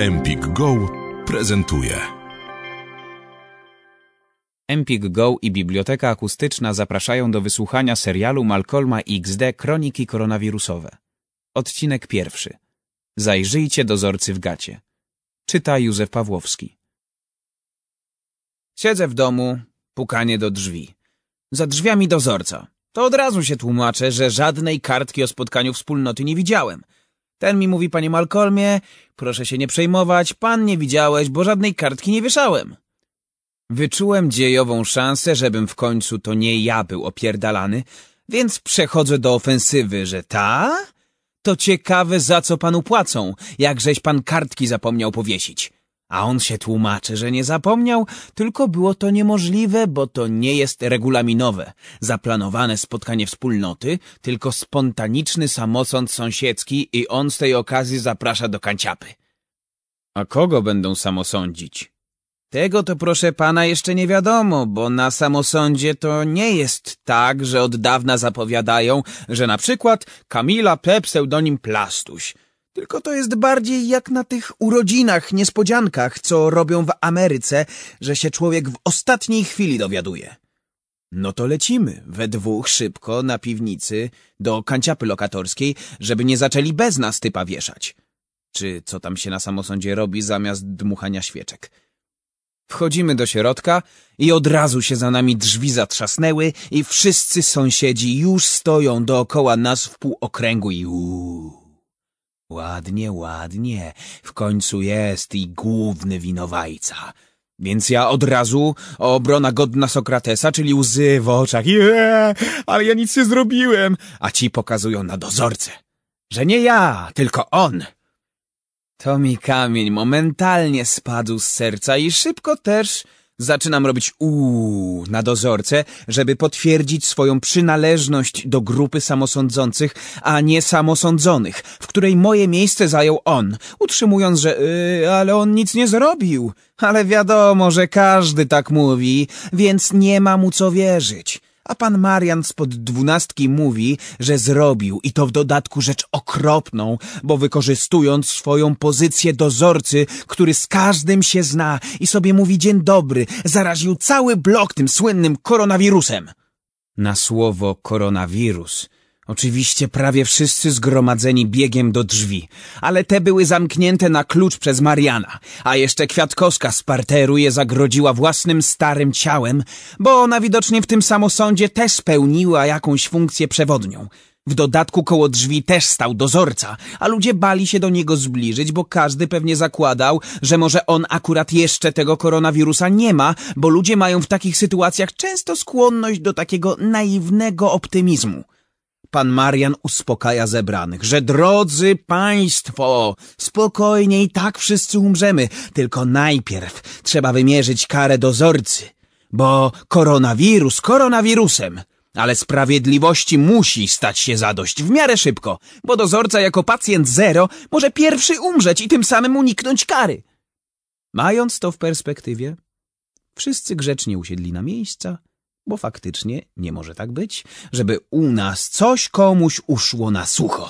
Empik Go prezentuje. Empik Go i Biblioteka Akustyczna zapraszają do wysłuchania serialu Malcolma XD Kroniki koronawirusowe. Odcinek pierwszy. Zajrzyjcie dozorcy w gacie. Czyta Józef Pawłowski. Siedzę w domu, pukanie do drzwi. Za drzwiami dozorca. To od razu się tłumaczę, że żadnej kartki o spotkaniu wspólnoty nie widziałem. Ten mi mówi, panie Malcolmie, proszę się nie przejmować, pan nie widziałeś, bo żadnej kartki nie wieszałem. Wyczułem dziejową szansę, żebym w końcu to nie ja był opierdalany, więc przechodzę do ofensywy, że ta? To ciekawe, za co panu płacą, jakżeś pan kartki zapomniał powiesić. A on się tłumaczy, że nie zapomniał, tylko było to niemożliwe, bo to nie jest regulaminowe, zaplanowane spotkanie wspólnoty, tylko spontaniczny samosąd sąsiedzki i on z tej okazji zaprasza do kanciapy. A kogo będą samosądzić? Tego to proszę pana jeszcze nie wiadomo, bo na samosądzie to nie jest tak, że od dawna zapowiadają, że na przykład Kamila P. pseudonim Plastuś. Tylko to jest bardziej jak na tych urodzinach, niespodziankach, co robią w Ameryce, że się człowiek w ostatniej chwili dowiaduje. No to lecimy, we dwóch szybko na piwnicy do kanciapy lokatorskiej, żeby nie zaczęli bez nas typa wieszać. Czy co tam się na samosądzie robi zamiast dmuchania świeczek. Wchodzimy do środka i od razu się za nami drzwi zatrzasnęły i wszyscy sąsiedzi już stoją dookoła nas w półokręgu i uuu. Ładnie, ładnie. W końcu jest i główny winowajca. Więc ja od razu obrona godna Sokratesa, czyli łzy w oczach. Jeee, ale ja nic nie zrobiłem. A ci pokazują na dozorcę, że nie ja, tylko on. To mi kamień momentalnie spadł z serca i szybko też zaczynam robić uuu na dozorcę, żeby potwierdzić swoją przynależność do grupy samosądzących, a nie samosądzonych, w której moje miejsce zajął on, utrzymując, że yy, ale on nic nie zrobił. Ale wiadomo, że każdy tak mówi, więc nie ma mu co wierzyć. A pan Marian spod dwunastki mówi, że zrobił i to w dodatku rzecz okropną, bo wykorzystując swoją pozycję dozorcy, który z każdym się zna i sobie mówi dzień dobry, zaraził cały blok tym słynnym koronawirusem. Na słowo koronawirus Oczywiście prawie wszyscy zgromadzeni biegiem do drzwi, ale te były zamknięte na klucz przez Mariana, a jeszcze Kwiatkowska z parteru je zagrodziła własnym starym ciałem, bo ona widocznie w tym samosądzie też spełniła jakąś funkcję przewodnią. W dodatku koło drzwi też stał dozorca, a ludzie bali się do niego zbliżyć, bo każdy pewnie zakładał, że może on akurat jeszcze tego koronawirusa nie ma, bo ludzie mają w takich sytuacjach często skłonność do takiego naiwnego optymizmu. Pan Marian uspokaja zebranych, że drodzy państwo, spokojnie i tak wszyscy umrzemy, tylko najpierw trzeba wymierzyć karę dozorcy, bo koronawirus koronawirusem, ale sprawiedliwości musi stać się zadość. W miarę szybko, bo dozorca jako pacjent zero może pierwszy umrzeć i tym samym uniknąć kary. Mając to w perspektywie, wszyscy grzecznie usiedli na miejsca, bo faktycznie nie może tak być, żeby u nas coś komuś uszło na sucho.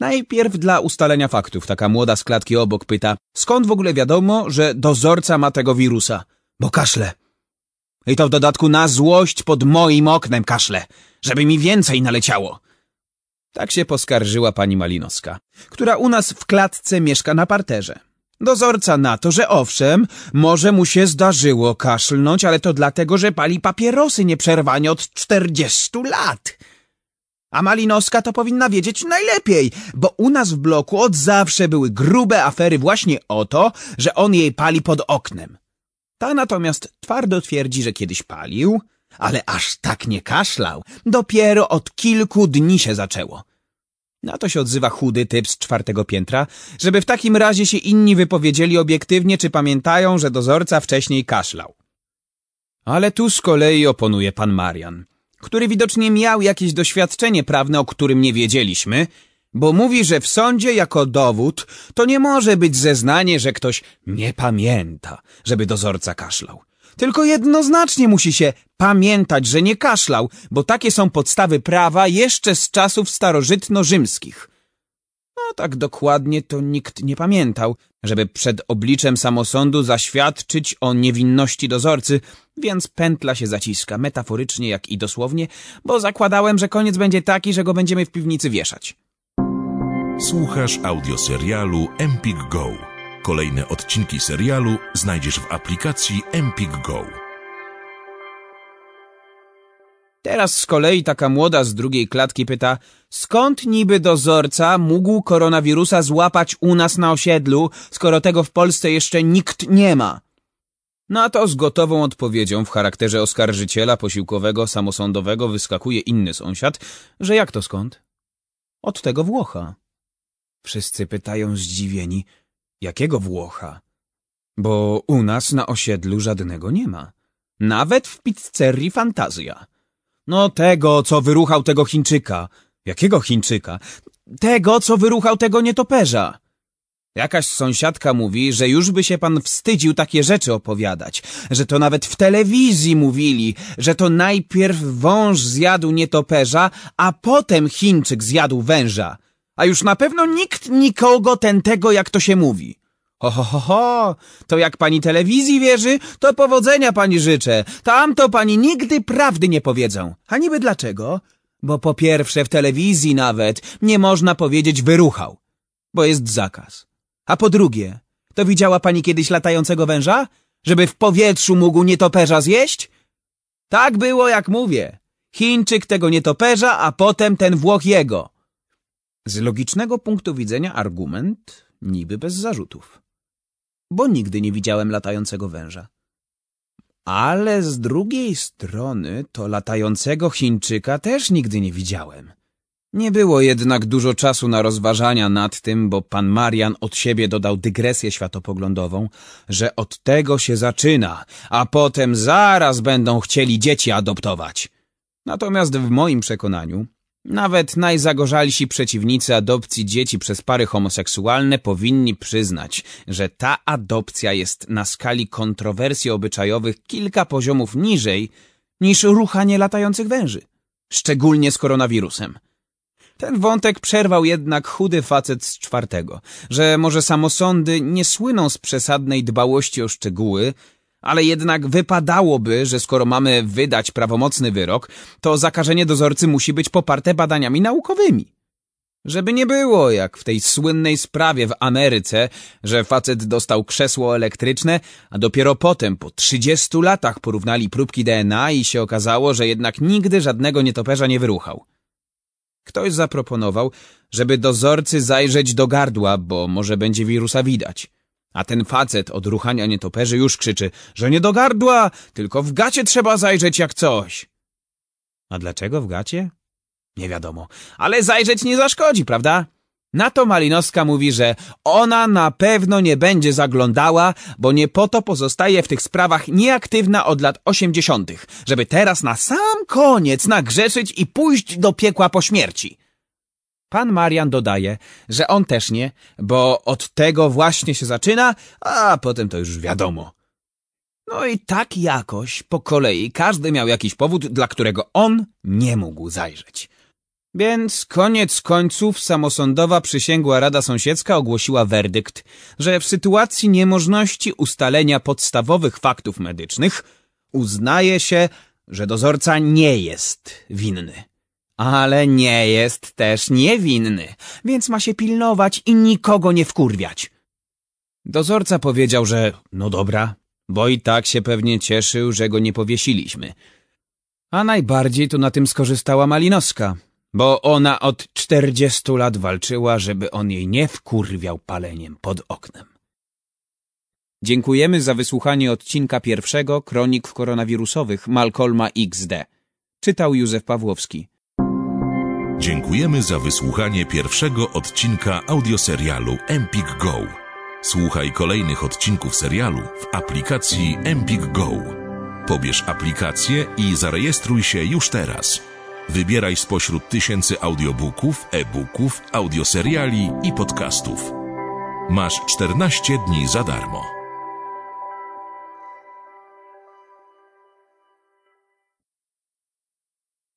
Najpierw dla ustalenia faktów taka młoda z klatki obok pyta, skąd w ogóle wiadomo, że dozorca ma tego wirusa? Bo kaszle. I to w dodatku na złość pod moim oknem kaszle, żeby mi więcej naleciało. Tak się poskarżyła pani Malinowska, która u nas w klatce mieszka na parterze. Dozorca na to, że owszem, może mu się zdarzyło kaszlnąć, ale to dlatego, że pali papierosy nieprzerwanie od czterdziestu lat. A Malinowska to powinna wiedzieć najlepiej, bo u nas w bloku od zawsze były grube afery właśnie o to, że on jej pali pod oknem. Ta natomiast twardo twierdzi, że kiedyś palił, ale aż tak nie kaszlał. Dopiero od kilku dni się zaczęło. Na to się odzywa chudy typ z czwartego piętra, żeby w takim razie się inni wypowiedzieli obiektywnie, czy pamiętają, że dozorca wcześniej kaszlał. Ale tu z kolei oponuje pan Marian, który widocznie miał jakieś doświadczenie prawne, o którym nie wiedzieliśmy, bo mówi, że w sądzie jako dowód to nie może być zeznanie, że ktoś nie pamięta, żeby dozorca kaszlał. Tylko jednoznacznie musi się pamiętać, że nie kaszlał, bo takie są podstawy prawa jeszcze z czasów starożytno-rzymskich. No tak dokładnie to nikt nie pamiętał, żeby przed obliczem samosądu zaświadczyć o niewinności dozorcy, więc pętla się zaciska, metaforycznie jak i dosłownie, bo zakładałem, że koniec będzie taki, że go będziemy w piwnicy wieszać. Słuchasz audioserialu Empik Go. Kolejne odcinki serialu znajdziesz w aplikacji Empik Go. Teraz z kolei taka młoda z drugiej klatki pyta, skąd niby dozorca mógł koronawirusa złapać u nas na osiedlu, skoro tego w Polsce jeszcze nikt nie ma? Na to z gotową odpowiedzią w charakterze oskarżyciela posiłkowego samosądowego wyskakuje inny sąsiad, że jak to skąd? Od tego Włocha. Wszyscy pytają zdziwieni, jakiego Włocha? Bo u nas na osiedlu żadnego nie ma. Nawet w pizzerii Fantazja. No tego, co wyruchał tego Chińczyka. Jakiego Chińczyka? Tego, co wyruchał tego nietoperza. Jakaś sąsiadka mówi, że już by się pan wstydził takie rzeczy opowiadać, że to nawet w telewizji mówili, że to najpierw wąż zjadł nietoperza, a potem Chińczyk zjadł węża. A już na pewno nikt nikogo ten tego, jak to się mówi. Ho, ho, ho, ho, to jak pani telewizji wierzy, to powodzenia pani życzę. Tamto pani nigdy prawdy nie powiedzą. A niby dlaczego? Bo po pierwsze w telewizji nawet nie można powiedzieć wyruchał, bo jest zakaz. A po drugie, to widziała pani kiedyś latającego węża? Żeby w powietrzu mógł nietoperza zjeść? Tak było, jak mówię. Chińczyk tego nietoperza, a potem ten Włoch jego. Z logicznego punktu widzenia argument niby bez zarzutów. Bo nigdy nie widziałem latającego węża. Ale z drugiej strony to latającego Chińczyka też nigdy nie widziałem. Nie było jednak dużo czasu na rozważania nad tym, bo pan Marian od siebie dodał dygresję światopoglądową, że od tego się zaczyna, a potem zaraz będą chcieli dzieci adoptować. Natomiast w moim przekonaniu nawet najzagorzalsi przeciwnicy adopcji dzieci przez pary homoseksualne powinni przyznać, że ta adopcja jest na skali kontrowersji obyczajowych kilka poziomów niżej niż ruchanie latających węży, szczególnie z koronawirusem. Ten wątek przerwał jednak chudy facet z czwartego, że może samosądy nie słyną z przesadnej dbałości o szczegóły, ale jednak wypadałoby, że skoro mamy wydać prawomocny wyrok, to zakażenie dozorcy musi być poparte badaniami naukowymi. Żeby nie było, jak w tej słynnej sprawie w Ameryce, że facet dostał krzesło elektryczne, a dopiero potem, po 30 latach porównali próbki DNA i się okazało, że jednak nigdy żadnego nietoperza nie wyruchał. Ktoś zaproponował, żeby dozorcy zajrzeć do gardła, bo może będzie wirusa widać. A ten facet od ruchania nietoperzy już krzyczy, że nie do gardła, tylko w gacie trzeba zajrzeć jak coś. A dlaczego w gacie? Nie wiadomo, ale zajrzeć nie zaszkodzi, prawda? Na to Malinowska mówi, że ona na pewno nie będzie zaglądała, bo nie po to pozostaje w tych sprawach nieaktywna od lat osiemdziesiątych, żeby teraz na sam koniec nagrzeszyć i pójść do piekła po śmierci. Pan Marian dodaje, że on też nie, bo od tego właśnie się zaczyna, a potem to już wiadomo. No i tak jakoś, po kolei, każdy miał jakiś powód, dla którego on nie mógł zajrzeć. Więc koniec końców samosądowa przysięgła Rada Sąsiedzka ogłosiła werdykt, że w sytuacji niemożności ustalenia podstawowych faktów medycznych uznaje się, że dozorca nie jest winny. Ale nie jest też niewinny, więc ma się pilnować i nikogo nie wkurwiać. Dozorca powiedział, że no dobra, bo i tak się pewnie cieszył, że go nie powiesiliśmy. A najbardziej to na tym skorzystała Malinowska, bo ona od czterdziestu lat walczyła, żeby on jej nie wkurwiał paleniem pod oknem. Dziękujemy za wysłuchanie odcinka pierwszego Kronik koronawirusowych Malcolma XD. Czytał Józef Pawłowski. Dziękujemy za wysłuchanie pierwszego odcinka audioserialu Empik Go. Słuchaj kolejnych odcinków serialu w aplikacji Empik Go. Pobierz aplikację i zarejestruj się już teraz. Wybieraj spośród tysięcy audiobooków, e-booków, audioseriali i podcastów. Masz 14 dni za darmo.